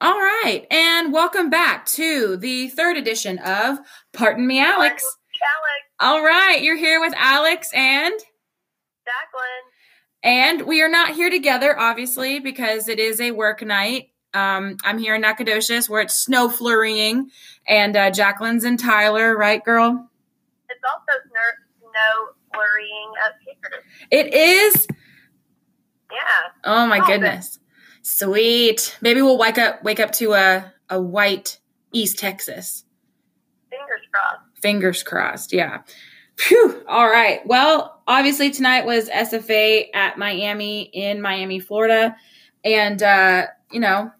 All right, and welcome back to the third edition of Pardon Me, Alex. Alex, All right, you're here with Alex and Jacqueline. and we are not here together, obviously, because it is a work night. Um, I'm here in Nacogdoches where it's snow flurrying, and uh, Jacqueline's in Tyler, right, girl? It's also snow, snow flurrying up. It is. Yeah. Oh my Oh, good. goodness, sweet. Maybe we'll wake up wake up to a a white East Texas. Fingers crossed. Fingers crossed. Yeah. Phew. All right. Well, obviously tonight was SFA at Miami in Miami, Florida, and uh, you know,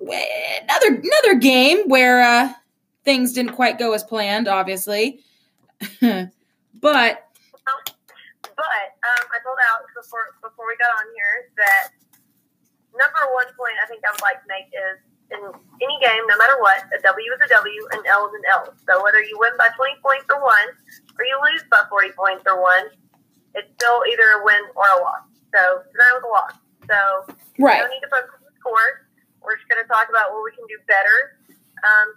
another another game where uh, things didn't quite go as planned, obviously. but But um, I told Alex before before we got on here that number one point I think I would like to make is in any game, no matter what, a W is a W and L is an L. So whether you win by 20 points or one, or you lose by 40 points or one, it's still either a win or a loss. So tonight was a loss. So right, no need to focus on the scores. We're just going to talk about what we can do better.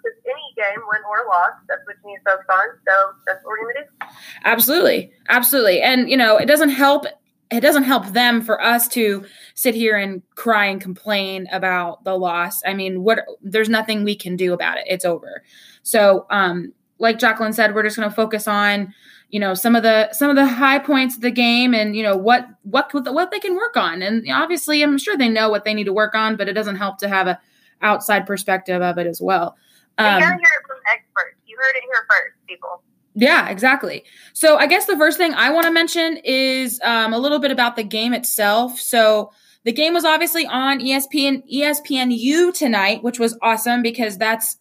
Because any game, win or loss, that's what you need focus on. So that's what we're going to do. Absolutely. Absolutely. And you know, it doesn't help it doesn't help them for us to sit here and cry and complain about the loss. I mean, what there's nothing we can do about it. It's over. So, um like Jacqueline said, we're just going to focus on you know some of the some of the high points of the game and you know what what what they can work on and obviously i'm sure they know what they need to work on but it doesn't help to have a outside perspective of it as well you um, gotta hear it from experts. You heard it here first, people. Yeah, exactly. So I guess the first thing I want to mention is um, a little bit about the game itself. So the game was obviously on ESPN ESPNU tonight, which was awesome because that's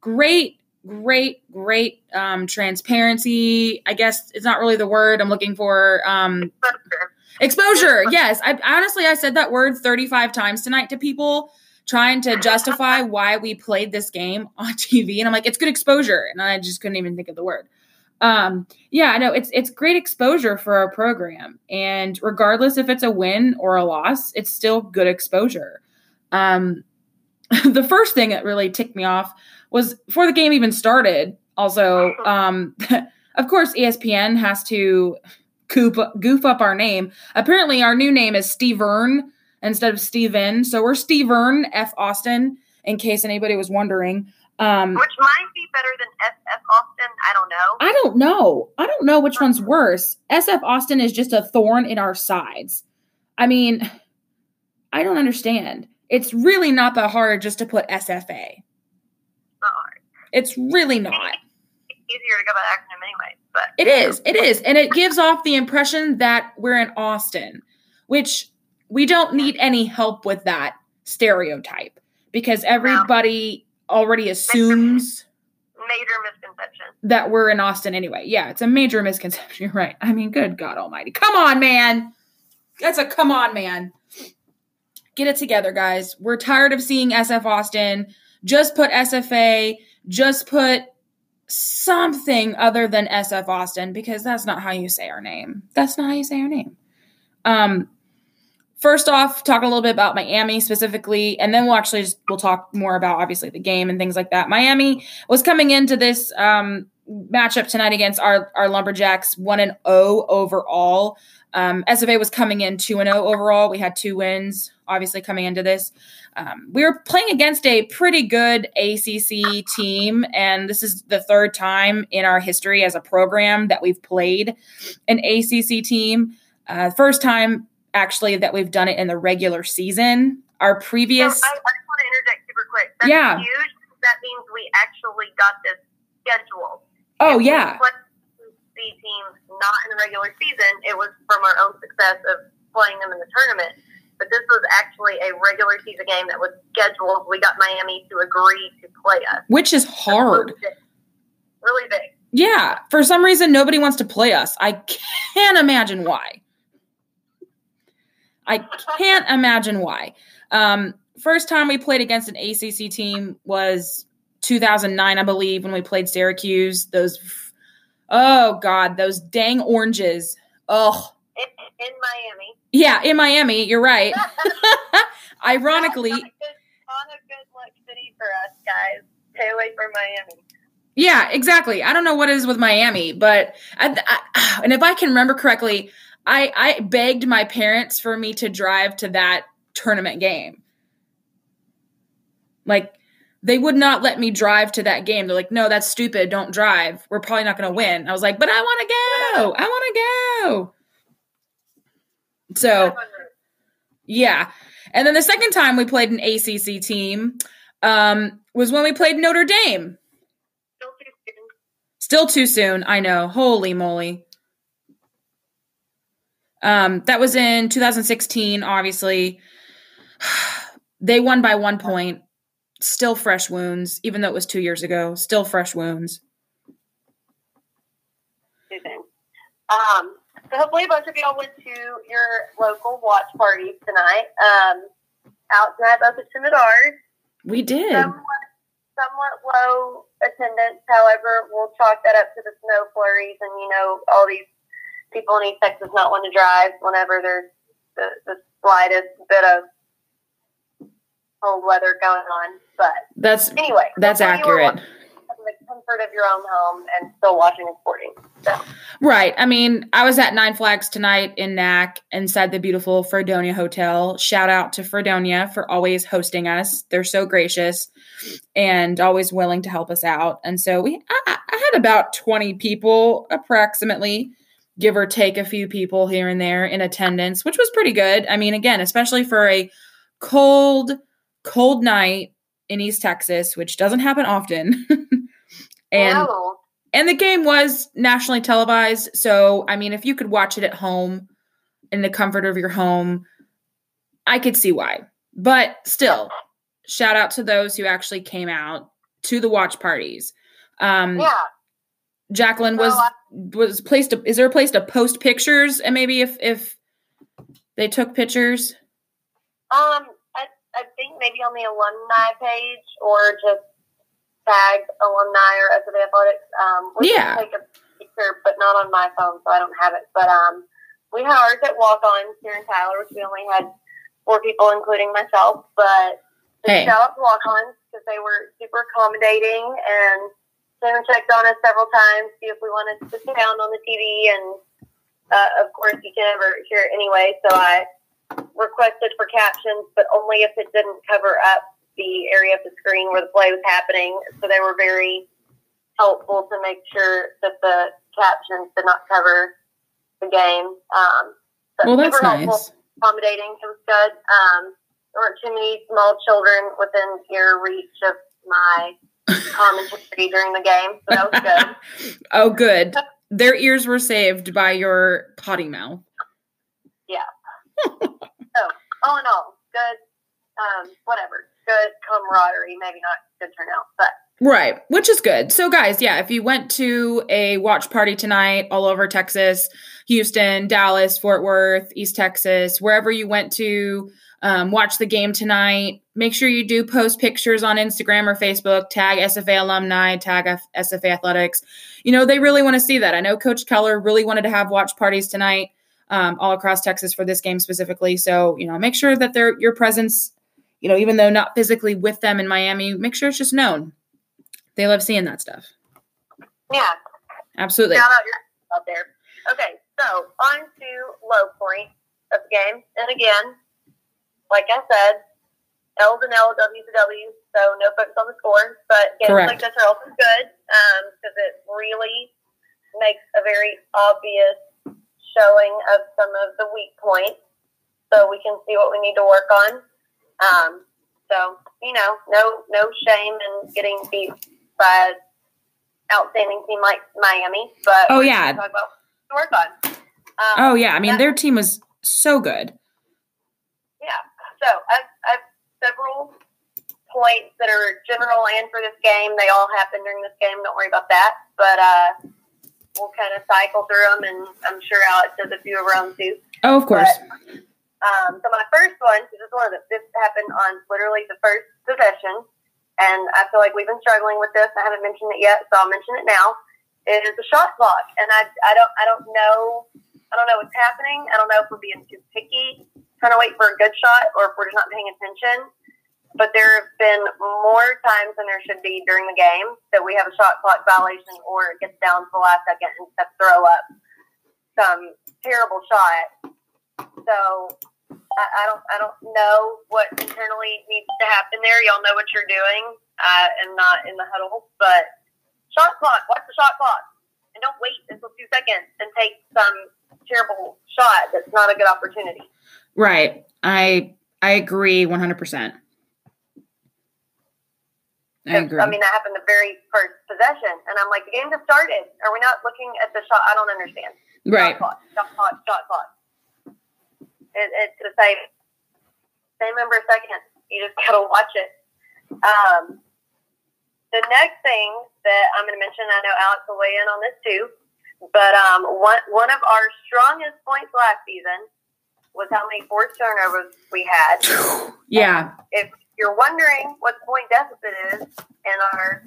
great, great, great um, transparency. I guess it's not really the word I'm looking for. Um, Exposure. exposure. Yes, I honestly I said that word 35 times tonight to people trying to justify why we played this game on TV and I'm like it's good exposure and I just couldn't even think of the word. Um yeah, I know it's it's great exposure for our program and regardless if it's a win or a loss, it's still good exposure. Um the first thing that really ticked me off was before the game even started also um of course ESPN has to goof, up our name. Apparently, our new name is Stevern instead of Steven. So we're Stevern F. Austin, in case anybody was wondering. Um, Which might be better than SF Austin. I don't know. I don't know. I don't know which one's worse. SF Austin is just a thorn in our sides. I mean, I don't understand. It's really not that hard just to put SFA. Not hard. It's really not. It's easier to go by acronym anyway. But It is. It is. And it gives off the impression that we're in Austin, which we don't need any help with that stereotype because everybody already assumes major misconception. that we're in Austin anyway. Yeah, it's a major misconception. You're right. I mean, good God Almighty. Come on, man. That's a come on, man. Get it together, guys. We're tired of seeing SF Austin. Just put SFA, just put something other than SF Austin because that's not how you say our name. That's not how you say our name. Um, first off, talk a little bit about Miami specifically, and then we'll actually just we'll talk more about obviously the game and things like that. Miami was coming into this um, matchup tonight against our our Lumberjacks, one and zero overall. Um, SFA was coming in two and zero overall. We had two wins, obviously coming into this. Um, we were playing against a pretty good ACC team, and this is the third time in our history as a program that we've played an ACC team. Uh, first time actually that we've done it in the regular season. Our previous, So I, I just want to interject super quick. That's Yeah. huge. That means we actually got this scheduled. oh If we yeah, the teams not in the regular season, it was from our own success of playing them in the tournament. But this was actually a regular season game that was scheduled. We got Miami to agree to play us. which is hard. Really big. Yeah, for some reason nobody wants to play us. I can't imagine why. I can't imagine why. Um, first time we played against an ACC team was 2009, I believe, when we played Syracuse. Those, oh god, those dang oranges. Oh, It, in Miami. Yeah, in Miami. You're right. Ironically, on a good, on a good luck city for us guys. Stay away from Miami. Yeah, exactly. I don't know what it is with Miami, but I, I, and if I can remember correctly, I I begged my parents for me to drive to that tournament game. Like they would not let me drive to that game. They're like, "No, that's stupid. Don't drive. We're probably not going to win." I was like, "But I want to go. I want to go." So, yeah. And then the second time we played an ACC team um, was when we played Notre Dame. Still too soon. Still too soon. I know. Holy moly. Um, that was in 2016, obviously. They won by one point. Still fresh wounds, even though it was two years ago. Still fresh wounds. Um, so hopefully a bunch of y'all went to your local watch parties tonight. Um, out tonight, both attended ours. We did. Somewhat, somewhat low attendance. However, we'll chalk that up to the snow flurries and, you know, all these people in East Texas not want to drive whenever there's the, the slightest bit of cold weather going on. But That's anyway, that's hopefully you were accurate. the comfort of your own home and still watching and sporting. So, Right. I mean, I was at Nine Flags tonight in NAC inside the beautiful Fredonia Hotel. Shout out to Fredonia for always hosting us. They're so gracious and always willing to help us out. And so we, I, I had about 20 people approximately, give or take a few people here and there in attendance, which was pretty good. I mean, again, especially for a cold, cold night in East Texas, which doesn't happen often. and no. and the game was nationally televised. So, I mean, if you could watch it at home in the comfort of your home, I could see why. But still, shout out to those who actually came out to the watch parties. Um, yeah. Jacqueline was I- was placed. To, is there a place to post pictures? And maybe if if they took pictures, Um, I, I think maybe on the alumni page or just tag alumni or SFA Athletics. Um, we Yeah. take a picture, but not on my phone, so I don't have it. But um, we had ours at walk ons here in Tyler, which we only had four people, including myself. But Hey. shout out to walk ons because they were super accommodating and came checked on us several times, see if we wanted to sit down on the TV, and uh, of course you can never hear it anyway. So I requested for captions, but only if it didn't cover up the area of the screen where the play was happening. So they were very helpful to make sure that the captions did not cover the game. Um, so well, that's super helpful, nice. accommodating. It was good. Um, there weren't too many small children within ear reach of my commentary during the game, so that was good. oh, good. Their ears were saved by your potty mouth. Yeah. so, all in all, good. Um, whatever, good camaraderie. Maybe not good turnout, but Right, which is good. So, guys, yeah, if you went to a watch party tonight all over Texas, Houston, Dallas, Fort Worth, East Texas, wherever you went to um, watch the game tonight, make sure you do post pictures on Instagram or Facebook, tag SFA alumni, tag F- SFA athletics. You know, they really want to see that. I know Coach Keller really wanted to have watch parties tonight um, all across Texas for this game specifically. So, you know, make sure that their your presence, you know, even though not physically with them in Miami, make sure it's just known. They love seeing that stuff. yeah, Absolutely. shout out your out there. Okay, so on to low point of the game, and again, like I said, L's and L, W's and W's. So no focus on the score, but games Correct. like this are also good because it really makes a very obvious showing of some of the weak points, so we can see what we need to work on. Um, so you know, no no shame in getting beat by an outstanding team like Miami, but Oh, yeah. talk about work on. Um, Oh yeah, I mean that- their team was so good. Yeah. So I've, I've several points that are general and for this game. They all happen during this game. Don't worry about that. But uh, we'll kind of cycle through them, and I'm sure Alex has a few of her own too. Oh, of course. Um, so my first one, this is one of the, this happened on literally the first possession, and I feel like we've been struggling with this. I haven't mentioned it yet, so I'll mention it now. It is the shot clock, and I, I don't I don't know. I don't know what's happening. I don't know if we're being too picky, trying to wait for a good shot, or if we're just not paying attention. But there have been more times than there should be during the game that we have a shot clock violation or it gets down to the last second and to throw up some terrible shot. So I, I don't I don't know what internally needs to happen there. Y'all know what you're doing. I am not in the huddle, but shot clock. Watch the shot clock, and don't wait until two seconds and take some terrible shot that's not a good opportunity. Right. I I agree 100%. I agree. I mean, that happened the very first possession, and I'm like, the game just started. Are we not looking at the shot? I don't understand. Right. Shot clock, shot clock, shot clock. It, it's the same, same number of seconds. You just gotta watch it. Um, the next thing that I'm going to mention, I know Alex will weigh in on this too, but um, one one of our strongest points last season was how many forced turnovers we had. Yeah. If you're wondering what the point deficit is in our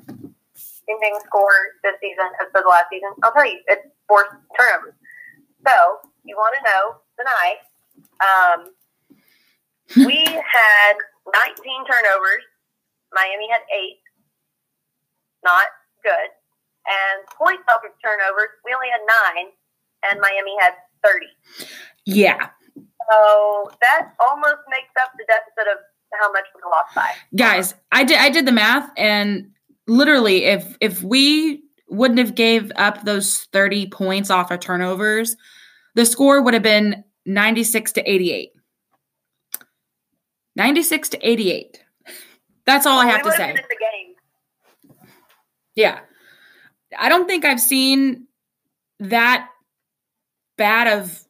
ending score this season as for the last season, I'll tell you, it's forced turnovers. So you want to know tonight, um, we had 19 turnovers. Miami had eight. Not good. And point of turnovers, we only had nine, and Miami had 30. Yeah. So that almost makes up the deficit of how much we lost by. Guys, I did I did the math and literally if if we wouldn't have gave up those 30 points off of turnovers, the score would have been 96 to 88. 96 to 88. That's all I have to say. Yeah. I don't think I've seen that bad of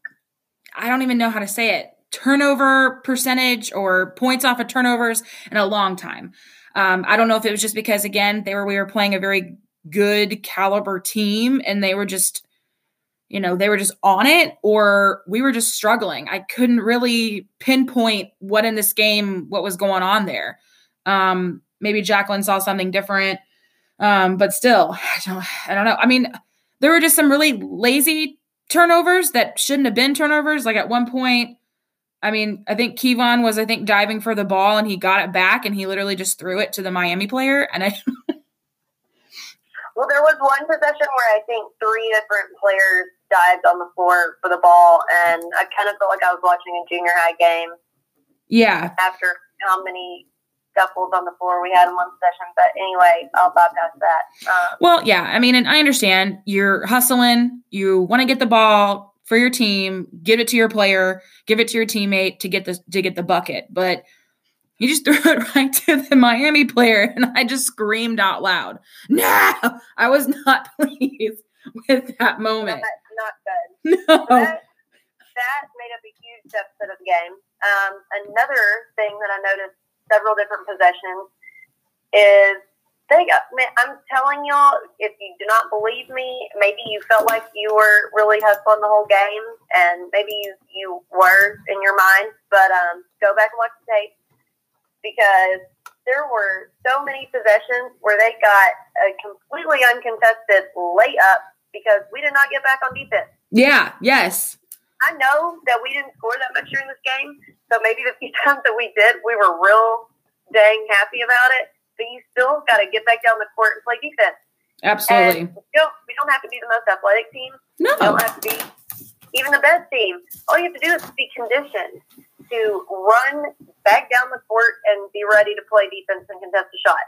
I don't even know how to say it turnover percentage or points off of turnovers in a long time. Um, I don't know if it was just because again they were we were playing a very good caliber team and they were just you know they were just on it or we were just struggling. I couldn't really pinpoint what in this game what was going on there. Um, maybe Jacqueline saw something different, um, but still I don't I don't know. I mean there were just some really lazy turnovers that shouldn't have been turnovers. Like at one point, I mean, I think Kevon was, I think, diving for the ball and he got it back and he literally just threw it to the Miami player. And I. well, there was one possession where I think three different players dived on the floor for the ball, and I kind of felt like I was watching a junior high game. Yeah. After how many scuffles on the floor we had in one session. But anyway, I'll bypass that. Um, well, yeah. I mean, and I understand you're hustling, you want to get the ball for your team, give it to your player, give it to your teammate to get the to get the bucket. But You just threw it right to the Miami player, and I just screamed out loud. No, I was not pleased with that moment. Not, not good. No. That, that, made up a huge deficit of the game. Um, another thing that I noticed several different possessions is they got, man, I'm telling y'all, if you do not believe me, maybe you felt like you were really hustling the whole game, and maybe you, you were in your mind, but um, go back and watch the tape because there were so many possessions where they got a completely uncontested layup because we did not get back on defense. Yeah, yes. I know that we didn't score that much during this game, so maybe the few times that we did, we were real dang happy about it but you still got to get back down the court and play defense. Absolutely. And we don't, we don't have to be the most athletic team. No. We don't have to be even the best team. All you have to do is be conditioned to run back down the court and be ready to play defense and contest a shot.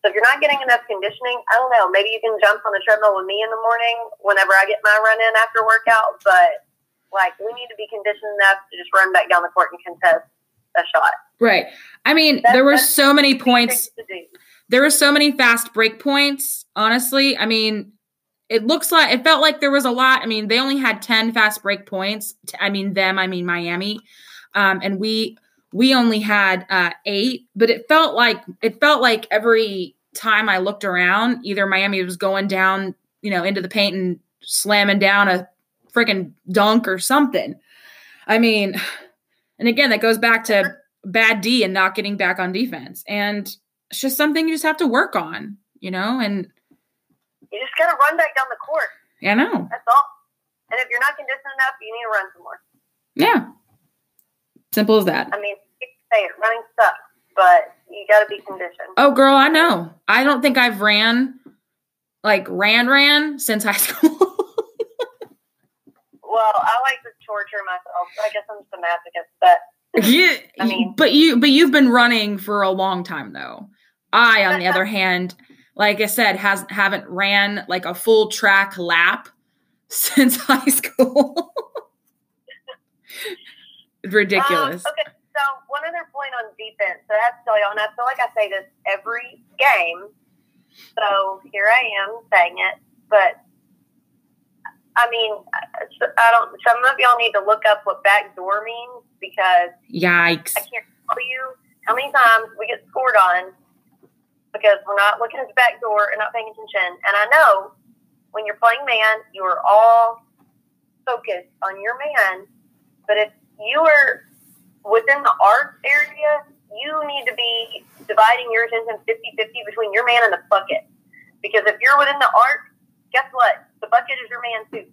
So if you're not getting enough conditioning, I don't know, maybe you can jump on the treadmill with me in the morning whenever I get my run in after workout, but like we need to be conditioned enough to just run back down the court and contest a shot. Right. I mean, that, there were so many points. There were so many fast break points. Honestly, I mean, it looks like it felt like there was a lot. I mean, they only had ten fast break points. I mean, them. I mean, Miami, um, and we we only had uh, eight. But it felt like it felt like every time I looked around, either Miami was going down, you know, into the paint and slamming down a freaking dunk or something. I mean, and again, that goes back to bad D and not getting back on defense. And it's just something you just have to work on, you know, and you just gotta run back down the court. Yeah, I know. That's all. And if you're not conditioned enough, you need to run some more. Yeah. Simple as that. I mean, say it, running sucks, but you got to be conditioned. Oh, girl, I know. I don't think I've ran like ran ran since high school. Well, I like to torture myself. I guess I'm just a masochist, but yeah, I mean- but you but you've been running for a long time though. I, on the other hand, like I said, has haven't ran like a full track lap since high school. Ridiculous. Um, okay, so one other point on defense. So I have to tell y'all, and I feel like I say this every game. So here I am saying it, but I mean, I don't. Some of y'all need to look up what backdoor means because Yikes. I can't tell you how many times we get scored on because we're not looking at the back door and not paying attention. And I know when you're playing man, you are all focused on your man. But if you are within the arc area, you need to be dividing your attention 50 50 between your man and the bucket. Because if you're within the arc, guess what? The bucket is your man too.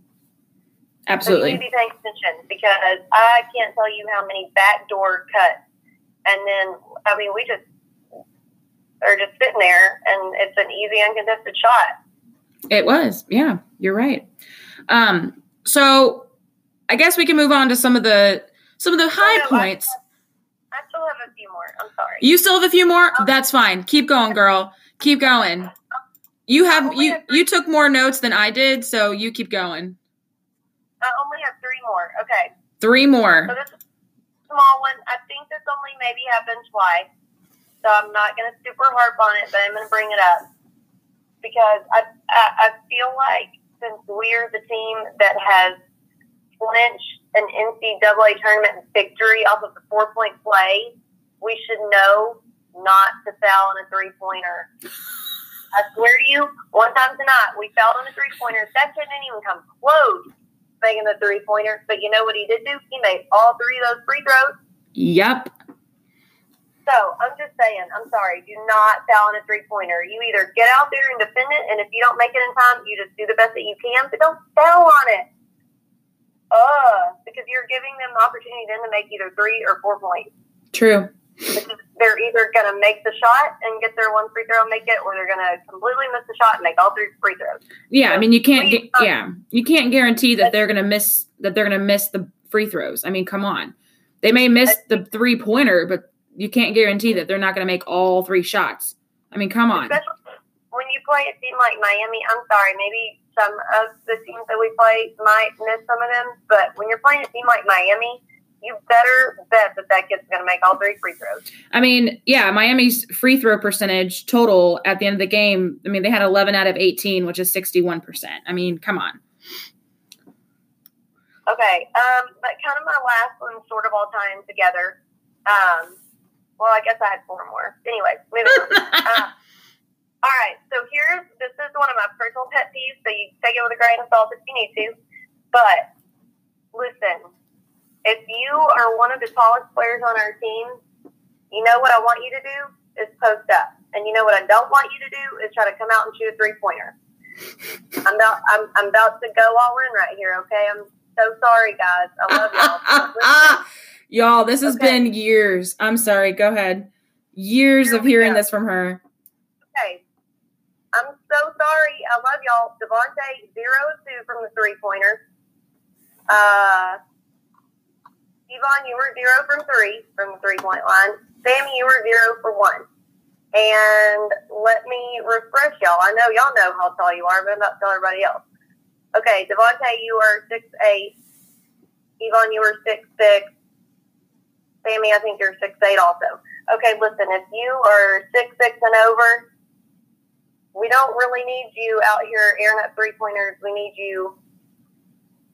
Absolutely. So you be paying attention because I can't tell you how many backdoor cuts. And then, I mean, we just are just sitting there and it's an easy uncontested shot. It was. Yeah, you're right. Um, so I guess we can move on to some of the some of the high no, I- points. I still have a few more. I'm sorry. You still have a few more? That's fine. Keep going, girl. Keep going. You have you you took more notes than I did, so you keep going. I only have three more. Okay. Three So more. this is a small one. I think this only maybe happened twice. So I'm not going to super harp on it, but I'm going to bring it up. Because I, I, I feel like since we're the team that has clinched an NCAA tournament victory off of the four point play, we should know not to foul on a three pointer. I swear to you, one time tonight we fouled on a three pointer. That kid didn't even come close making the three pointer. But you know what he did do? He made all three of those free throws. Yep. So I'm just saying, I'm sorry, do not foul on a three pointer. You either get out there and defend it, and if you don't make it in time, you just do the best that you can, but don't foul on it. Uh, because you're giving them the opportunity then to make either three or four points. True. They're either going to make the shot and get their one free throw and make it, or they're going to completely miss the shot and make all three free throws. Yeah, I mean you can't gu- yeah, you can't guarantee that they're going to miss that they're going to miss the free throws. I mean, come on. They may miss the three pointer, but you can't guarantee that they're not going to make all three shots. I mean, come on. Especially when you play a team like Miami, I'm sorry, maybe some of the teams that we play might miss some of them, but when you're playing a team like Miami, you better bet that that kid's going to make all three free throws. I mean, yeah, Miami's free throw percentage total at the end of the game, I mean, they had 11 out of 18, which is 61%. I mean, come on. Okay, um, but kind of my last one, sort of all tying together. Um, well, I guess I had four more. Anyway, moving on. Uh, all right, so here's this is one of my personal pet peeves, so you take it with a grain of salt if you need to. But listen, if you are one of the tallest players on our team, you know what I want you to do is post up, and you know what I don't want you to do is try to come out and shoot a three pointer. I'm about I'm, I'm about to go all in right here. Okay, I'm so sorry, guys. I love y'all. Y'all, this has Okay. been years. I'm sorry. Go ahead. Years of hearing go. this from her. Okay. I'm so sorry. I love y'all. Devontae, zero two from the three pointer. Uh, Yvonne, you were zero from three from the three point line. Sammy, you were zero for one. And let me refresh y'all. I know y'all know how tall you are, but I'm about to tell everybody else. Okay, Devontae, you are six eight. Yvonne, you were six six. Sammy, I think you're six eight also. Okay, listen, if you are six six and over, we don't really need you out here airing up three pointers. We need you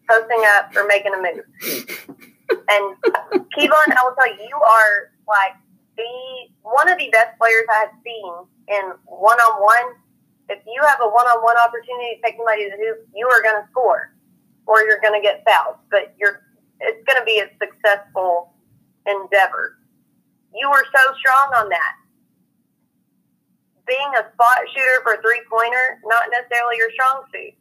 posting up or making a move. And Kevon, I will tell you, you are like the one of the best players I have seen in one on one. If you have a one on one opportunity to take somebody to the hoop, you are going to score, or you're going to get fouled. But you're it's going to be a successful endeavor. You were so strong on that being a spot shooter for three pointer, not necessarily your strong suit.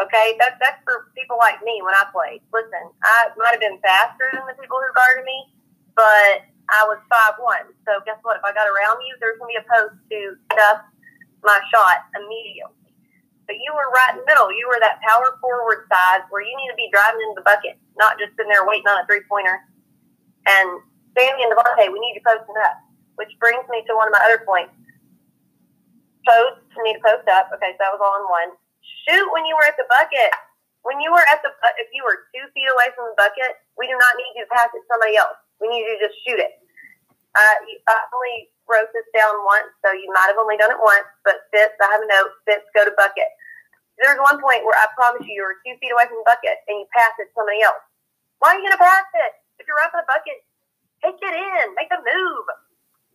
Okay, that's that's for people like me when I played. Listen, I might have been faster than the people who guarded me, but I was five one. So guess what? If I got around you, there's gonna be a post to stuff my shot immediately. But you were right in the middle. You were that power forward size where you need to be driving into the bucket, not just sitting there waiting on a three pointer. And Sammy and Devontae, we need you posting up. Which brings me to one of my other points. Post, need to post up. Okay, so that was all in one. Shoot when you were at the bucket. When you were at the, if you were two feet away from the bucket, we do not need you to pass it to somebody else. We need you to just shoot it. Uh, I only wrote this down once, so you might have only done it once, but Fitz, I have a note, Fitz, go to bucket. There's one point where I promise you, you were two feet away from the bucket and you pass it to somebody else. Why are you going to pass it? If you're right by the bucket, take it in, make a move,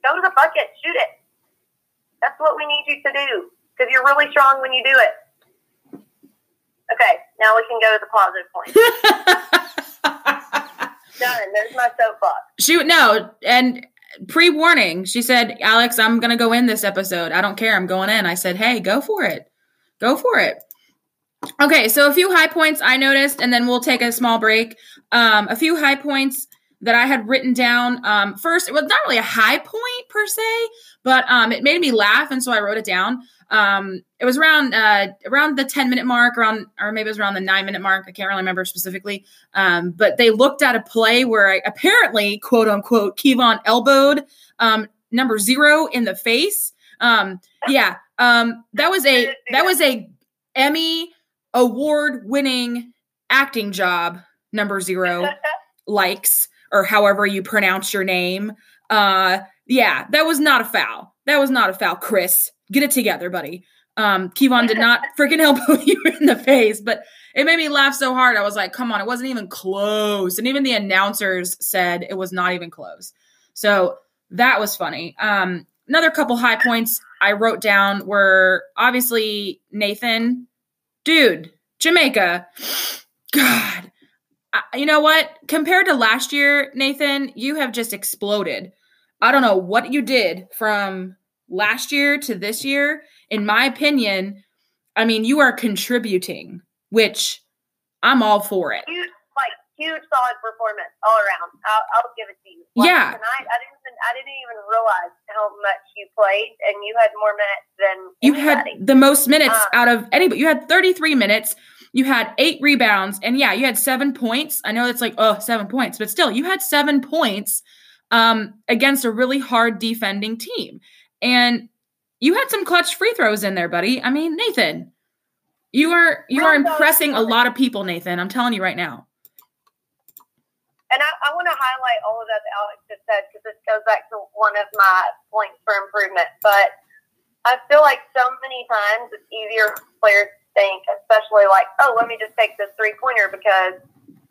go to the bucket, shoot it. That's what we need you to do because you're really strong when you do it. Okay, now we can go to the positive point. Done. There's my soapbox. Shoot, no, and pre warning, she said, Alex, I'm going to go in this episode. I don't care. I'm going in. I said, hey, go for it. Go for it. Okay, so a few high points I noticed, and then we'll take a small break. Um, a few high points that I had written down. Um, first, it was not really a high point per se, but um, it made me laugh, and so I wrote it down. Um, it was around uh, around the ten minute mark, around or maybe it was around the nine minute mark. I can't really remember specifically. Um, but they looked at a play where I apparently, quote unquote, Kevon elbowed um, number zero in the face. Um, yeah, um, that was a that was a Emmy award winning acting job. Number zero Lykes or however you pronounce your name. Uh, yeah, that was not a foul. That was not a foul, Chris. Get it together, buddy. Um, Kevon did not freaking elbow you in the face, but it made me laugh so hard. I was like, come on, it wasn't even close. And even the announcers said it was not even close. So that was funny. Um, another couple high points I wrote down were obviously Nathan, dude, Jamaica. God, you know what? Compared to last year, Nathan, you have just exploded. I don't know what you did from last year to this year. In my opinion, I mean, you are contributing, which I'm all for it. Huge, like huge, solid performance all around. I'll, I'll give it to you. Like, yeah. Tonight, I didn't even I didn't even realize how much you played, and you had more minutes than you anybody. had the most minutes um, out of anybody. You had 33 minutes you had eight rebounds, and yeah, you had seven points. I know it's like, oh, seven points, but still, you had seven points um, against a really hard defending team. And you had some clutch free throws in there, buddy. I mean, Nathan, you are you are impressing a lot of people, Nathan. I'm telling you right now. And I, I want to highlight all of that that Alex just said because this goes back to one of my points for improvement. But I feel like so many times it's easier for players think, especially like, oh, let me just take this three pointer because,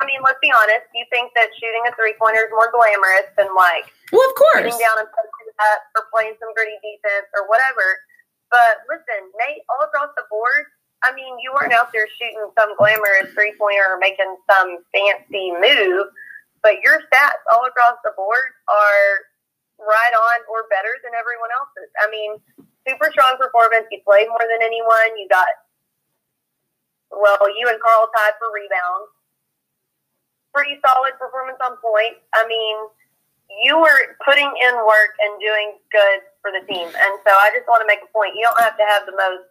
I mean, let's be honest, you think that shooting a three pointer is more glamorous than like, well, of course, sitting down and posting up or playing some gritty defense or whatever. But listen, Nate, all across the board, I mean, you weren't out there shooting some glamorous three pointer or making some fancy move, but your stats all across the board are right on or better than everyone else's. I mean, super strong performance. You played more than anyone. You got well, you and Carl tied for rebounds. Pretty solid performance on points. I mean, you were putting in work and doing good for the team. And so I just want to make a point. You don't have to have the most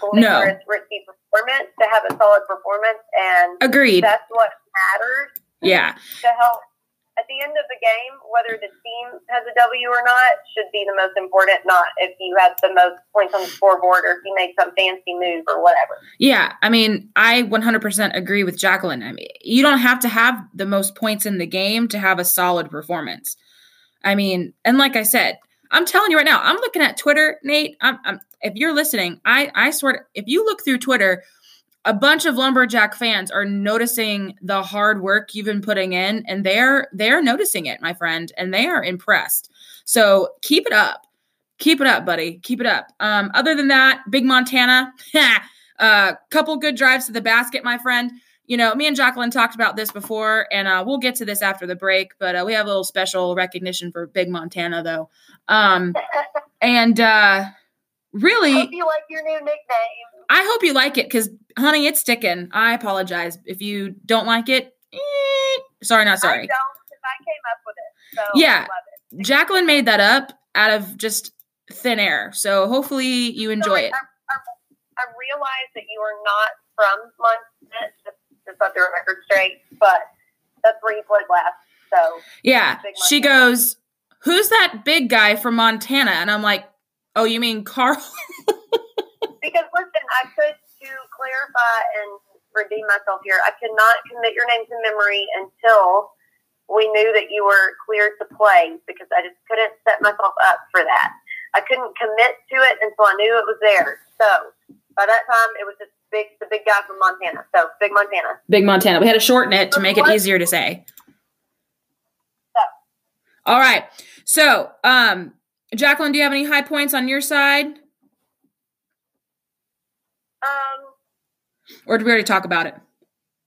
glamorous, no. risky performance to have a solid performance. And agreed. That's what matters. Yeah. To help at the end of the game, whether the team has a W or not should be the most important, not if you have the most points on the scoreboard or if you make some fancy move or whatever. Yeah, I mean, I 100% agree with Jacqueline. I mean, you don't have to have the most points in the game to have a solid performance. I mean, and like I said, I'm telling you right now, I'm looking at Twitter, Nate. I'm, I'm if you're listening, I I swear, if you look through Twitter, a bunch of lumberjack fans are noticing the hard work you've been putting in and they're they're noticing it my friend and they are impressed. So keep it up. Keep it up buddy. Keep it up. Um, other than that big montana a uh, couple good drives to the basket my friend. You know me and jacqueline talked about this before and uh, we'll get to this after the break but uh, we have a little special recognition for big montana though. Um, and uh, really you like your new nickname I hope you like it because, honey, it's sticking. I apologize if you don't like it. eh, sorry, not I sorry. don't because I came up with it. So Yeah. I it. Jacqueline made that up out of just thin air. So hopefully you enjoy Sorry, it. I, I, I realize that you are not from Montana, just to set the record straight, but that's where you played last. So Yeah. She goes, Who's that big guy from Montana? And I'm like, Oh, you mean Carl? Because listen, I could to clarify and redeem myself here. I could not commit your name to memory until we knew that you were cleared to play because I just couldn't set myself up for that. I couldn't commit to it until I knew it was there. So by that time, it was just big, the big guy from Montana. So big Montana. Big Montana. We had to shorten it to make it easier to say. So, All right. So, um, Jacqueline, do you have any high points on your side? um, Or did we already talk about it?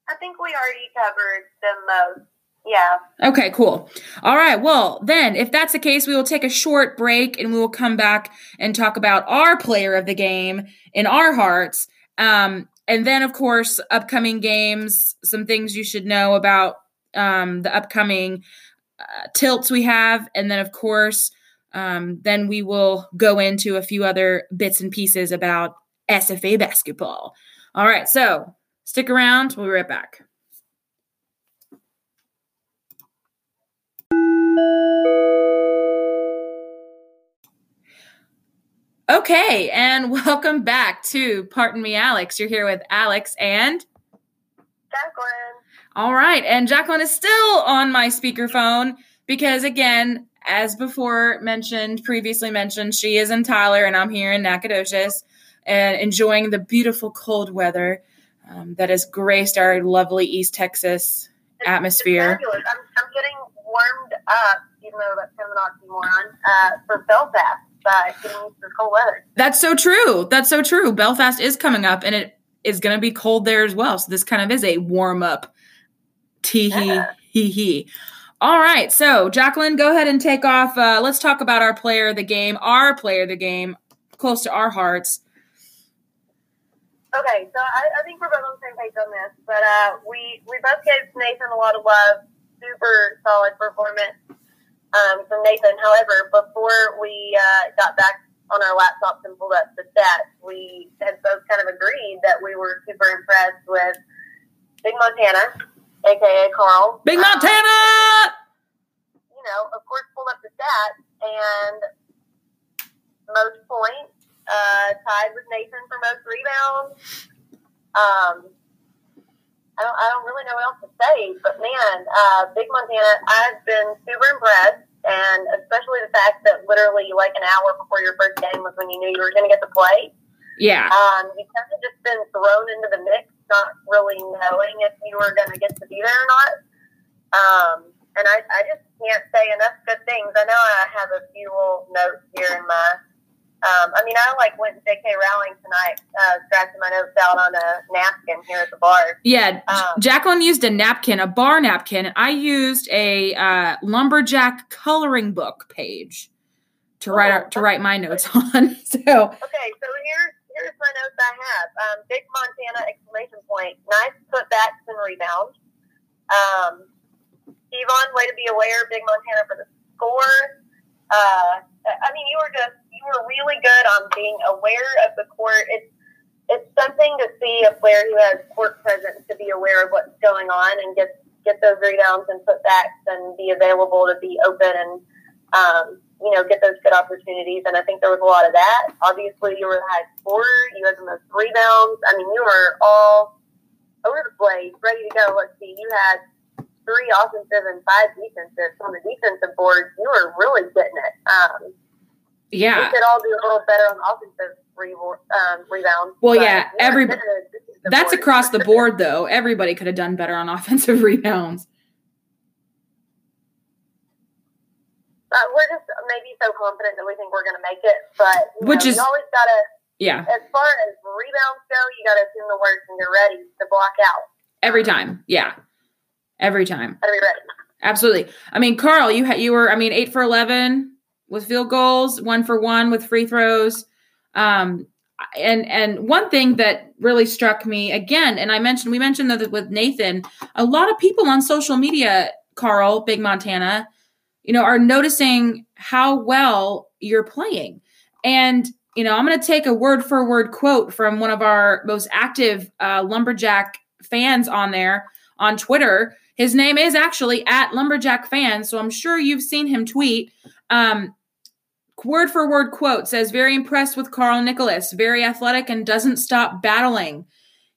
I think we already covered the most. Yeah. Okay, cool. All right. Well, then, if that's the case, we will take a short break and we will come back and talk about our player of the game in our hearts. Um, and then, of course, upcoming games, some things you should know about um, the upcoming uh, tilts we have. And then, of course, um, then we will go into a few other bits and pieces about SFA basketball. All right. So stick around. We'll be right back. Okay, and welcome back to Pardon Me, Alex. You're here with Alex and Jacqueline. all right, and Jacqueline is still on my speakerphone because, again, as before mentioned, previously mentioned, she is in Tyler and I'm here in Nacogdoches and enjoying the beautiful cold weather um, that has graced our lovely East Texas It's- atmosphere. It's fabulous. I'm, I'm getting warmed up, even though that's kind of an oxymoron, uh, for Belfast by getting used the cold weather. That's so true. That's so true. Belfast is coming up and it is going to be cold there as well. So this kind of is a warm up. Tee hee Yeah. hee hee. All right. So, Jacqueline, go ahead and take off. Uh, let's talk about our player of the game, our player of the game, close to our hearts. Okay, so I, I think we're both on the same page on this, but uh, we we both gave Nathan a lot of love. Super solid performance um, from Nathan. However, before we uh, got back on our laptops and pulled up the stats, we had both kind of agreed that we were super impressed with Big Montana, aka Carl. Big Um, Montana! you know, of course, pulled up the stats and most points, uh, tied with Nathan for most rebounds. Um, I don't, I don't really know what else to say, but man, uh, Big Montana, I've been super impressed, and especially the fact that literally like an hour before your first game was when you knew you were going to get to play. Yeah. Um, you kind of just been thrown into the mix, not really knowing if you were going to get to be there or not. Um, and I, I just can't say enough good things. I know I have a few little notes here in my. Um, I mean, I like went to JK Rowling tonight, uh, scratching my notes out on a napkin here at the bar. Yeah. Um, Jacqueline used a napkin, a bar napkin. I used a uh, lumberjack coloring book page to write our, to write my notes on. So, Okay, so here's here's my notes I have. Um, Big Montana exclamation point. Nice putbacks and rebounds. Um, Yvonne, way to be aware. Big Montana for the score. Uh, I mean, you were just you were really good on being aware of the court. It's it's something to see a player who has court presence to be aware of what's going on and get get those rebounds and putbacks and be available to be open and um, you know, get those good opportunities. And I think there was a lot of that. Obviously, you were the high scorer. You had the most rebounds. I mean, you were all over the place, ready to go. Let's see, you had three offensive and five defensive. On the defensive board, you were really getting it. Um, Yeah, we could all do a little better on offensive re- um, rebounds. Well, yeah, every- getting it. This is the That's board. across the board, though. Everybody could have done better on offensive rebounds. But we're just maybe so confident that we think we're going to make it. But you Which know, is- always got to Yeah. as far as rebounds go, you got to assume the worst and you're ready to block out. Every time. Yeah. Every time. Got to be ready. Absolutely. I mean, Carl, you had you were I mean 8 for 11 with field goals, 1 for 1 with free throws. Um and and one thing that really struck me again, and I mentioned we mentioned that with Nathan, a lot of people on social media, Carl, Big Montana, you know, are noticing how well you're playing. And you know, I'm going to take a word for word quote from one of our most active uh, lumberjack fans on there on Twitter. His name is actually at lumberjack fan, so I'm sure you've seen him tweet. Um, word for word quote says, Very impressed with Carl Nicholas, very athletic and doesn't stop battling.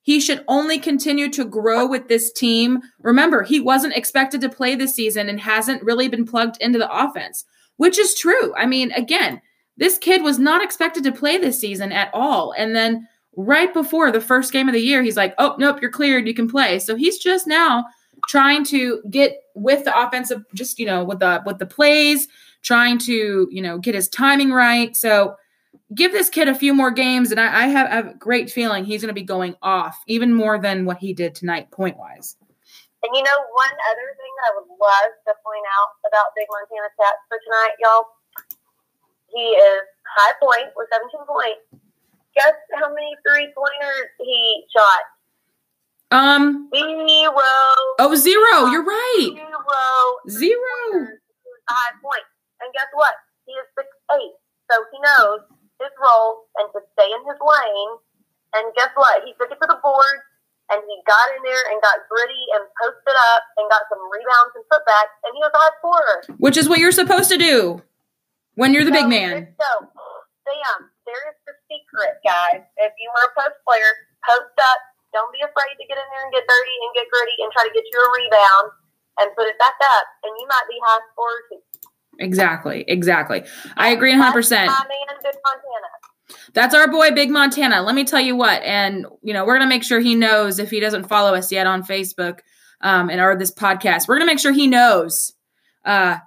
He should only continue to grow with this team. Remember, he wasn't expected to play this season and hasn't really been plugged into the offense, which is true. I mean, again, this kid was not expected to play this season at all. And then right before the first game of the year, he's like, oh, nope, you're cleared. You can play. So he's just now trying to get with the offensive, just, you know, with the, with the plays, trying to, you know, get his timing right. So give this kid a few more games. And I, I have, I have a great feeling he's going to be going off even more than what he did tonight, point wise. And you know, one other thing that I would love to point out about Big Montana stats for tonight, y'all, he is high point with 17 points. Guess how many three pointers he shot? Um, zero. Oh, zero. You're right. Zero. Zero. High point. And guess what? He is six eight, so he knows his role and to stay in his lane. And guess what? He took it to the board and he got in there and got gritty and posted up and got some rebounds and putbacks, and he was a high scorer. Which is what you're supposed to do when you're the so, big man. So, Sam, there's the secret, guys. If you were a post player, post up. Don't be afraid to get in there and get dirty and get gritty and try to get you a rebound and put it back up, and you might be high scorer too. Exactly. Exactly. I agree 100%. That's my man, Big Montana. That's our boy, Big Montana. Let me tell you what, and you know, we're gonna make sure he knows if he doesn't follow us yet on Facebook um, and or this podcast. We're gonna make sure he knows. Uh,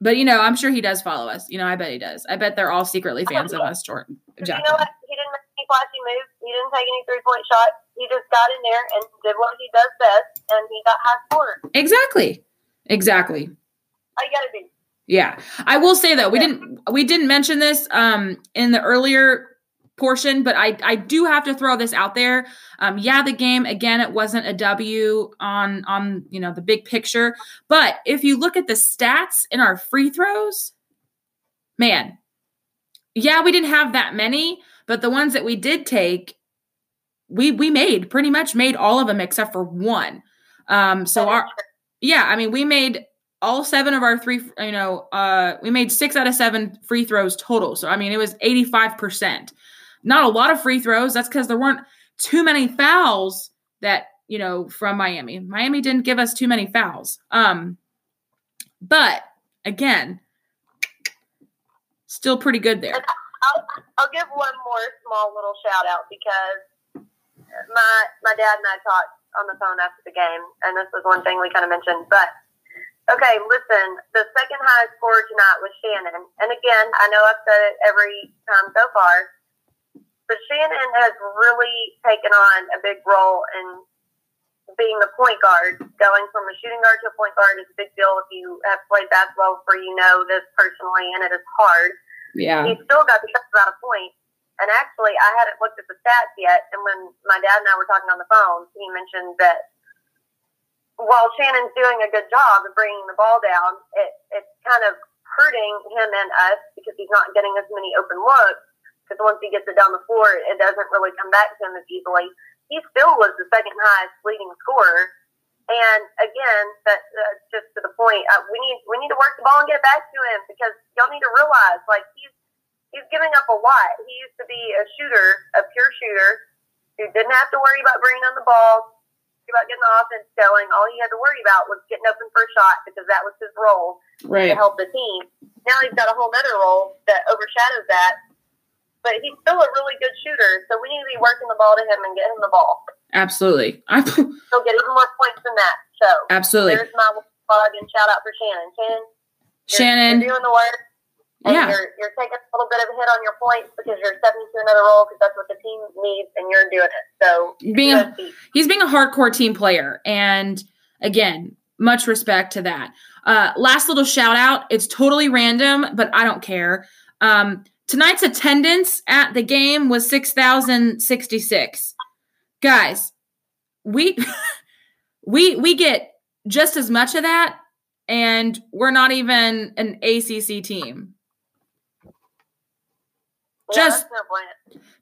but you know, I'm sure he does follow us. You know, I bet he does. I bet they're all secretly fans of us, Jordan. You know what? He didn't make any flashy moves. He didn't take any three point shots. He just got in there and did what he does best, and he got high score. Exactly. Exactly. All you gotta do. Yeah. I will say though, we didn't we didn't mention this um in the earlier portion, but I I do have to throw this out there. Um yeah, the game again it wasn't a W on on, you know, the big picture, but if you look at the stats in our free throws, man. Yeah, we didn't have that many, but the ones that we did take we we made pretty much made all of them except for one. Um so our yeah, I mean, we made all seven of our three, you know, uh, we made six out of seven free throws total. So, I mean, it was 85%. Not a lot of free throws. That's because there weren't too many fouls that, you know, from Miami. Miami didn't give us too many fouls. Um, but again, still pretty good there. I'll, I'll give one more small little shout out because my my dad and I talked on the phone after the game, and this was one thing we kind of mentioned. But Okay, listen, the second highest score tonight was Shannon. And again, I know I've said it every time so far, but Shannon has really taken on a big role in being the point guard. Going from a shooting guard to a point guard is a big deal. If you have played basketball before, you know this personally, and it is hard. Yeah. He's still got the shot about a point. And actually, I hadn't looked at the stats yet. And when my dad and I were talking on the phone, he mentioned that while Shannon's doing a good job of bringing the ball down, it, it's kind of hurting him and us because he's not getting as many open looks. Because once he gets it down the floor, it doesn't really come back to him as easily. He still was the second highest leading scorer. And again, that uh, just to the point, uh, we need we need to work the ball and get it back to him because y'all need to realize like he's he's giving up a lot. He used to be a shooter, a pure shooter, who didn't have to worry about bringing on the ball, about getting the offense going. All he had to worry about was getting open for a shot because that was his role right. to help the team. Now he's got a whole other role that overshadows that. But he's still a really good shooter, so we need to be working the ball to him and get him the ball. Absolutely. He'll get even more points than that. So absolutely. There's my plug and shout out for Shannon. Shannon, you're, Shannon, you're doing the work. And yeah. you're, you're taking a little bit of a hit on your points because you're stepping to another role because that's what the team needs and you're doing it. So being a, he's being a hardcore team player. And again, much respect to that. Uh, last little shout out. It's totally random, but I don't care. Um, tonight's attendance at the game was 6,066. Guys, we we we get just as much of that and we're not even an ACC team. Just-.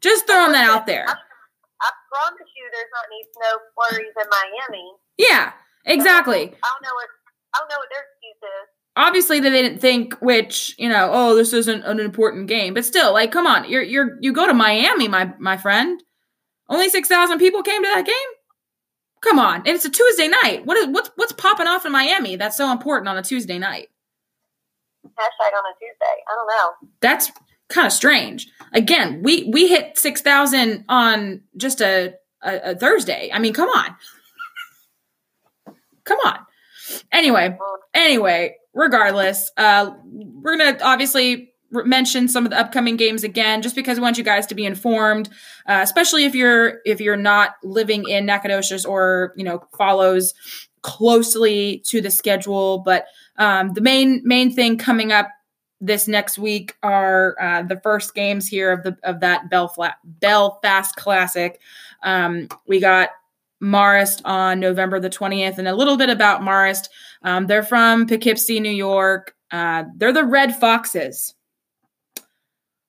Just throwing that out there. I, I promise you, there's not any snow flurries in Miami. Yeah, exactly. I don't know what I don't know what their excuse is. Obviously they didn't think which, you know, oh, this isn't an important game. But still, like, come on. You're you're you go to Miami, my my friend. Only 6,000 people came to that game? Come on. And it's a Tuesday night. What is what's what's popping off in Miami that's so important on a Tuesday night? Hashtag on a Tuesday. I don't know. That's kind of strange. Again, we we hit 6,000 on just a, a a Thursday. I mean, come on. Come on. Anyway, anyway, regardless, uh, we're gonna obviously mention some of the upcoming games again, just because we want you guys to be informed, uh, especially if you're if you're not living in Nacogdoches or you know follows closely to the schedule. But um, the main main thing coming up this next week are uh, the first games here of the of that Belfast Belfast Classic. Um, we got Marist on November the 20th, and a little bit about Marist. Um, they're from Poughkeepsie, New York. Uh, they're the Red Foxes.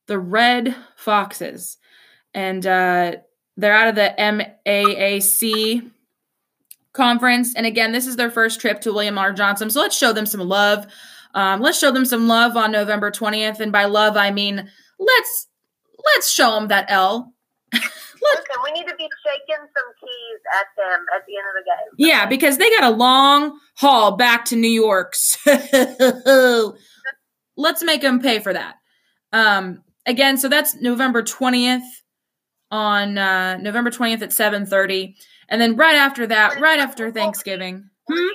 The Red Foxes. And uh, they're out of the MAAC conference. And again, this is their first trip to William R. Johnson. So let's show them some love. Um, let's show them some love on November 20th. And by love, I mean let's let's show them that L. listen, we need to be shaking some keys at them at the end of the game. Yeah, because they got a long haul back to New York. So let's make them pay for that. Um, again, so that's November 20th on uh, November 20th at 7:30. And then right after that, right after Thanksgiving. Hmm?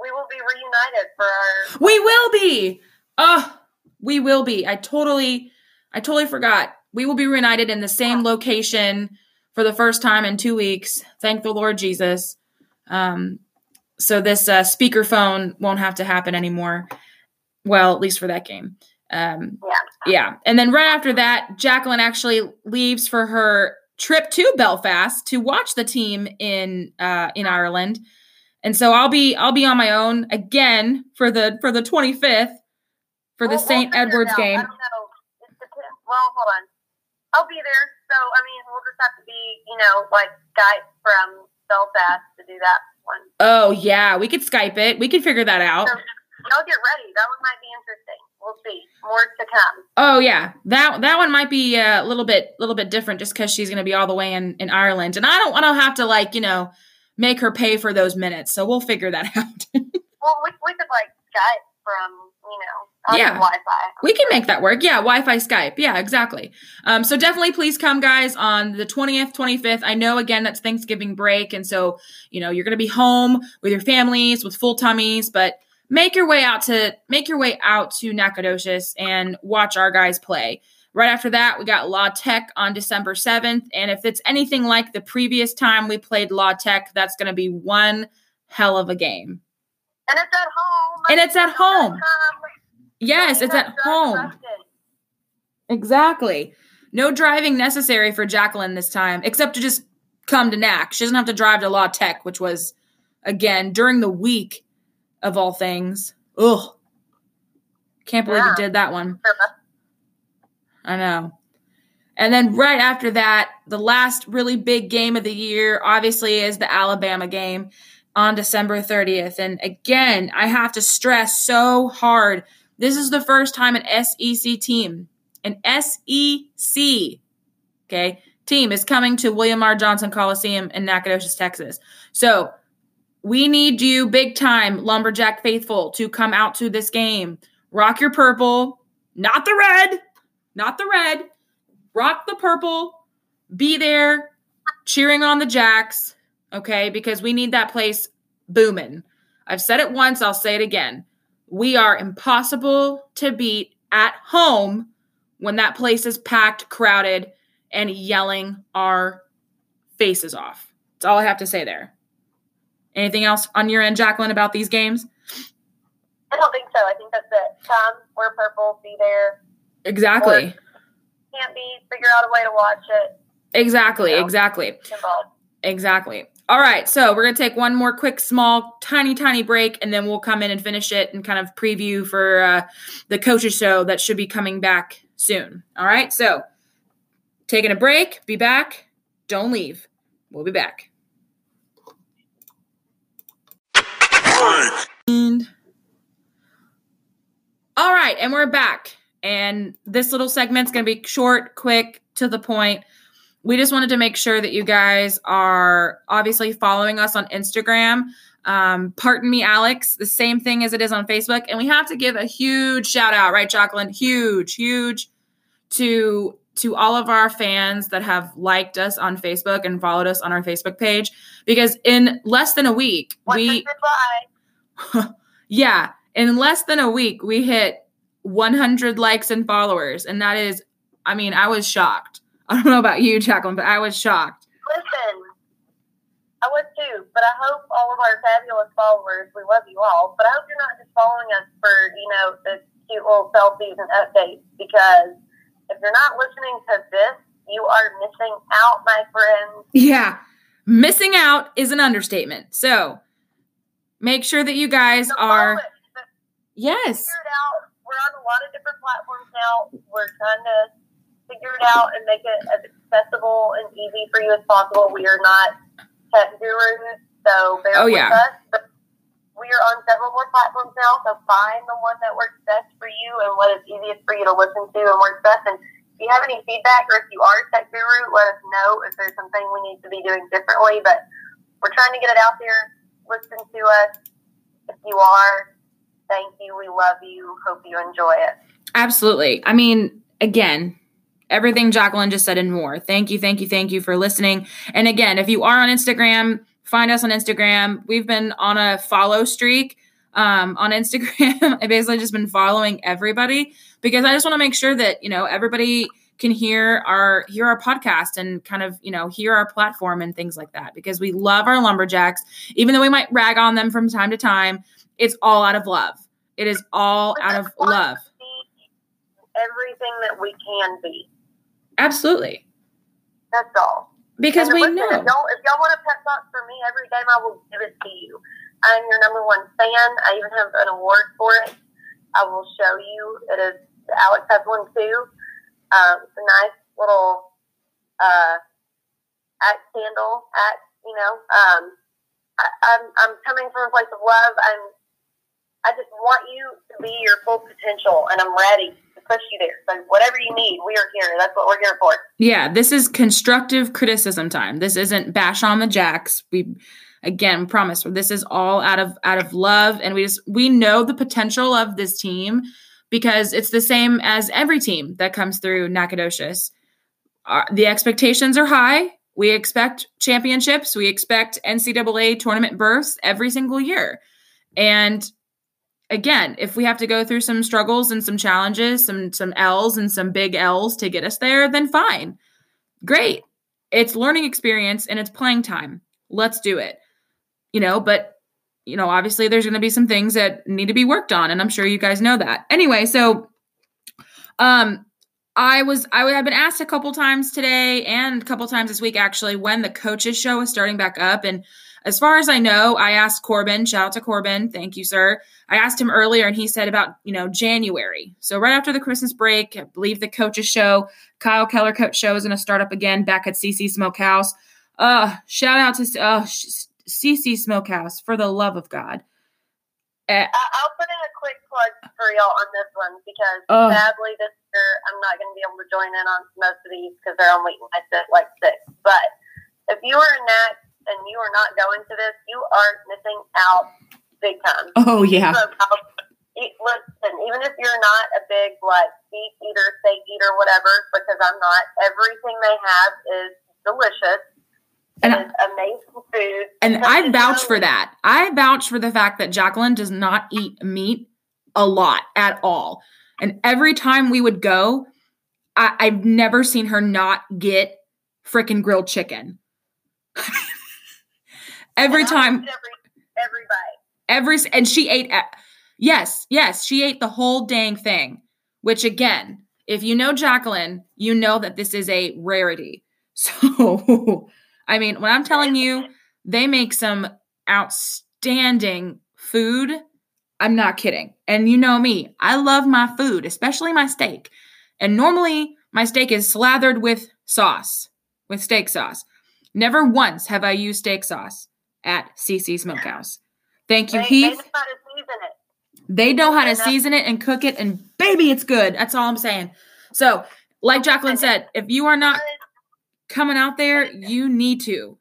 We will be reunited for our. We will be. Oh, we will be. I totally I totally forgot. We will be reunited in the same location for the first time in 2 weeks. Thank the Lord Jesus. Um so this uh, speakerphone won't have to happen anymore. Well, at least for that game. Um Yeah. yeah. And then right after that, Jacqueline actually leaves for her trip to Belfast to watch the team in uh in Ireland. And so I'll be I'll be on my own again for the for the 25th for the We'll- we'll St. Edwards out. game. I don't know. Well, hold on. I'll be there. So, I mean, we'll just have to be, you know, like Skype from Belfast to do that one. Oh yeah, we could Skype it. We could figure that out. So, y'all get ready. That one might be interesting. We'll see. More to come. Oh yeah, that that one might be uh, a little bit little bit different just because she's going to be all the way in in Ireland, and I don't want to have to like you know make her pay for those minutes. So we'll figure that out. Well, we, we could, like, Skype from, you know, on Yeah. Wi Fi. we can make that work. Yeah, Wi-Fi Skype. Yeah, exactly. Um, so definitely please come, guys, on the twentieth, twenty fifth. I know again that's Thanksgiving break, and so you know you're going to be home with your families with full tummies, but make your way out to make your way out to Nacogdoches and watch our guys play. Right after that, we got La Tech on December 7th. And if it's anything like the previous time we played La Tech, that's going to be one hell of a game. And it's at home. And it's at home. Yes, it's at home. Exactly. No driving necessary for Jacqueline this time, except to just come to NAC. She doesn't have to drive to La Tech, which was, again, during the week of all things. Ugh. Can't believe Yeah. you did that one. I know. And then right after that, the last really big game of the year, obviously, is the Alabama game on December 30th. And again, I have to stress so hard this is the first time an SEC team, an SEC, okay, team is coming to William R. Johnson Coliseum in Nacogdoches, Texas. So we need you big time, Lumberjack faithful, to come out to this game. Rock your purple, not the red, not the red. Rock the purple. Be there cheering on the Jacks, okay? Because we need that place booming. I've said it once, I'll say it again. We are impossible to beat at home when that place is packed, crowded, and yelling our faces off. That's all I have to say there. Anything else on your end, Jacqueline, about these games? I don't think so. I think that's it. Come, wear purple, be there. Exactly. can't be, figure out a way to watch it. Exactly. Yeah. Exactly. Involved. Exactly. All right, so we're gonna take one more quick, small, tiny, tiny break, and then we'll come in and finish it and kind of preview for uh, the coaches show that should be coming back soon. All right, so taking a break, be back. Don't leave. We'll be back. And all right, and we're back. And this little segment's going to be short, quick, to the point. We just wanted to make sure that you guys are obviously following us on Instagram. Um, pardon me, Alex, the same thing as it is on Facebook. And we have to give a huge shout out, right, Jacqueline? Huge, huge to to all of our fans that have liked us on Facebook and followed us on our Facebook page. Because in less than a week, What's we yeah, in less than a week, we hit 100 likes and followers. And that is, I mean, I was shocked. I don't know about you, Jacqueline, but I was shocked. Listen, I was too, but I hope all of our fabulous followers, we love you all, but I hope you're not just following us for, you know, the cute little selfies and updates because if you're not listening to this, you are missing out, my friends. Yeah, missing out is an understatement. So make sure that you guys So are. follow it. But Yes. Figure it out. We're on a lot of different platforms now. We're trying to figure it out and make it as accessible and easy for you as possible. We are not tech gurus, so bear Oh, with yeah. us. But we are on several more platforms now, so find the one that works best for you and what is easiest for you to listen to and works best. And if you have any feedback or if you are a tech guru, let us know if there's something we need to be doing differently. But we're trying to get it out there. Listen to us. If you are, thank you. We love you. Hope you enjoy it. Absolutely. I mean, again, everything Jacqueline just said and more. Thank you, thank you, thank you for listening. And again, if you are on Instagram, find us on Instagram. We've been on a follow streak um, on Instagram. I've basically just been following everybody because I just want to make sure that you know everybody can hear our hear our podcast and kind of you know hear our platform and things like that because we love our lumberjacks even though we might rag on them from time to time it's all out of love it is all out of love Everything that we can be. absolutely That's all. because And we listen, know If y'all, if y'all want a pep talk for me every game, I will give it to you. I'm your number one fan. I even have an award for it. I will show you. It is Alex has one too. Um, it's a nice little uh, at candle at you know. Um, I, I'm I'm coming from a place of love. I'm I just want you to be your full potential, and I'm ready to push you there. So whatever you need, we are here. That's what we're here for. Yeah, this is constructive criticism time. This isn't bash on the jacks. We again promise this is all out of out of love and we just we know the potential of this team because it's the same as every team that comes through Nacogdoches. The expectations are high. We expect championships. We expect NCAA tournament berths every single year. And again, if we have to go through some struggles and some challenges, some some L's and some big L's to get us there, then fine. Great. It's learning experience and it's playing time. Let's do it. You know, but you know, obviously there's going to be some things that need to be worked on and I'm sure you guys know that. Anyway, so um I was I have been asked a couple times today and a couple times this week actually when the coaches show is starting back up and as far as I know, I asked Corbin, shout out to Corbin, thank you, sir. I asked him earlier and he said about, you know, January. So right after the Christmas break, I believe the coaches show, Kyle Keller coach show is going to start up again back at CC Smokehouse. Uh, shout out to uh, CC Smokehouse for the love of God. Uh, I- I'll put in a quick plug for y'all on this one because Oh. sadly this year I'm not going to be able to join in on most of these because they're only at like six. But if you are in that and you are not going to this, you are missing out big time. oh yeah. So, listen, even if you're not a big like beef eater, steak eater, whatever, because I'm not, everything they have is delicious. And- amazing food. And So I vouch so- for that. I vouch for the fact that Jacqueline does not eat meat a lot at all. And every time we would go, I, I've never seen her not get freaking grilled chicken. every And time, every every bite. every and she ate. Yes, yes, she ate the whole dang thing. Which again, if you know Jacqueline, you know that this is a rarity. So, I mean, when I'm telling you they make some outstanding food, I'm not kidding. And you know me, I love my food, especially my steak. And normally my steak is slathered with sauce, with steak sauce. Never once have I used steak sauce at CC Smokehouse. Thank you, They, Heath. they know how to season it. They know how to season it and cook it, and baby, it's good. That's all I'm saying. So, like Jacqueline said, if you are not coming out there, you need to.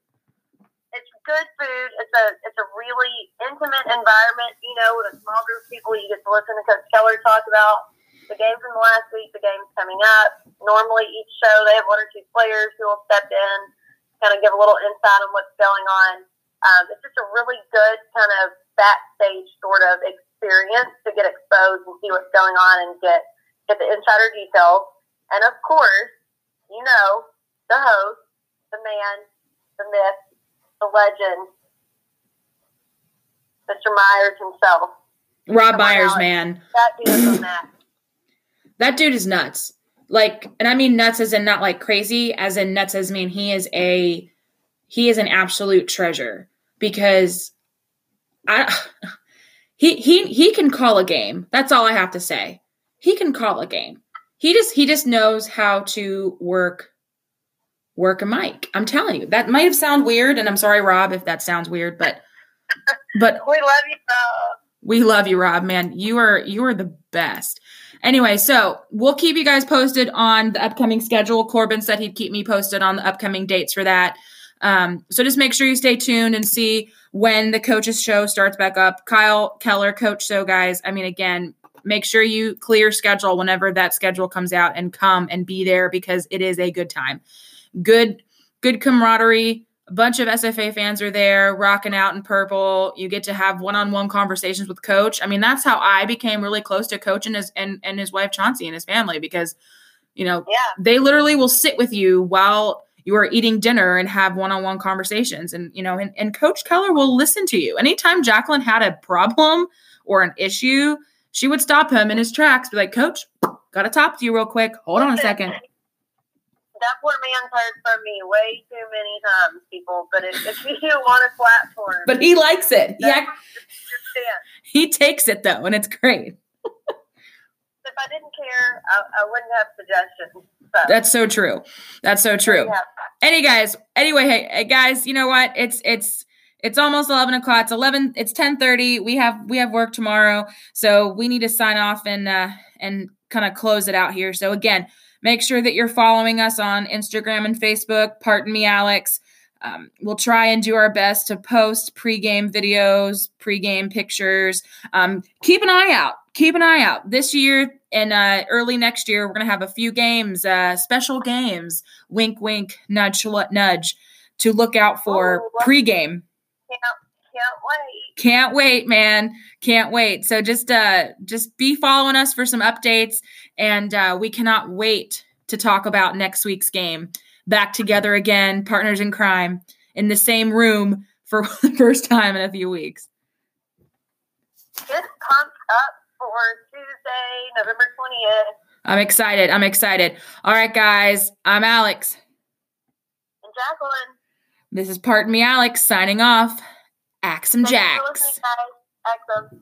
It's good food. It's a it's a really intimate environment. You know, with a small group of people, you get to listen to Coach Keller talk about the games from last week, the games coming up. Normally, each show they have one or two players who will step in, kind of give a little insight on what's going on. Um, it's just a really good kind of backstage sort of experience to get exposed and see what's going on and get get the insider details. And of course, you know, the host, the man, the myth, the legend, Mr. Myers himself. Rob Myers, man. That dude is on that. That dude is nuts. Like, and I mean nuts as in not like crazy, as in nuts as mean he is a he is an absolute treasure because I he he he can call a game. That's all I have to say. He can call a game. He just he just knows how to work work a mic. I'm telling you. That might have sound weird and I'm sorry Rob if that sounds weird, but but We love you, Rob. we love you, Rob, man. You are you are the best. Anyway, so we'll keep you guys posted on the upcoming schedule. Corbin said he'd keep me posted on the upcoming dates for that. Um, so just make sure you stay tuned and see when the coaches show starts back up. Kyle Keller, coach So guys. I mean, again, make sure you clear schedule whenever that schedule comes out and come and be there because it is a good time. Good, good camaraderie. A bunch of SFA fans are there rocking out in purple. You get to have one-on-one conversations with coach. I mean, that's how I became really close to coach and his and, and his wife Chauncey and his family because, you know, Yeah. they literally will sit with you while you are eating dinner and have one-on-one conversations. And you know and, and coach keller will listen to you. Anytime jacqueline had a problem or an issue she would stop him in his tracks be like coach gotta talk to you real quick. Hold on a second. That poor man's heard from me way too many times, people. But if, if you want a platform, but he likes it. Yeah stance. he takes it though and it's great If I didn't care, I, I wouldn't have suggestions. So, that's so true. That's so true. Yeah. any guys anyway hey, hey guys you know what? It's it's it's almost 11 o'clock. It's 11 it's 10 30 we have we have work tomorrow so we need to sign off and uh and kind of close it out here. So again make sure that you're following us on instagram and facebook. Pardon me alex um, we'll try and do our best to post pregame videos pregame pictures. Um, keep an eye out keep an eye out. This year and uh, early next year we're going to have a few games uh, special games wink wink nudge nudge to look out for Oh, pregame. Can't, can't wait. can't wait man. Can't wait. So just uh just be following us for some updates and uh we cannot wait to talk about next week's game back together again partners in crime in the same room for the first time in a few weeks Just pumped up for Tuesday, November 20th. i'm excited i'm excited all right guys i'm alex And Jacqueline. this is pardon me alex signing off axum for jacks. Axum.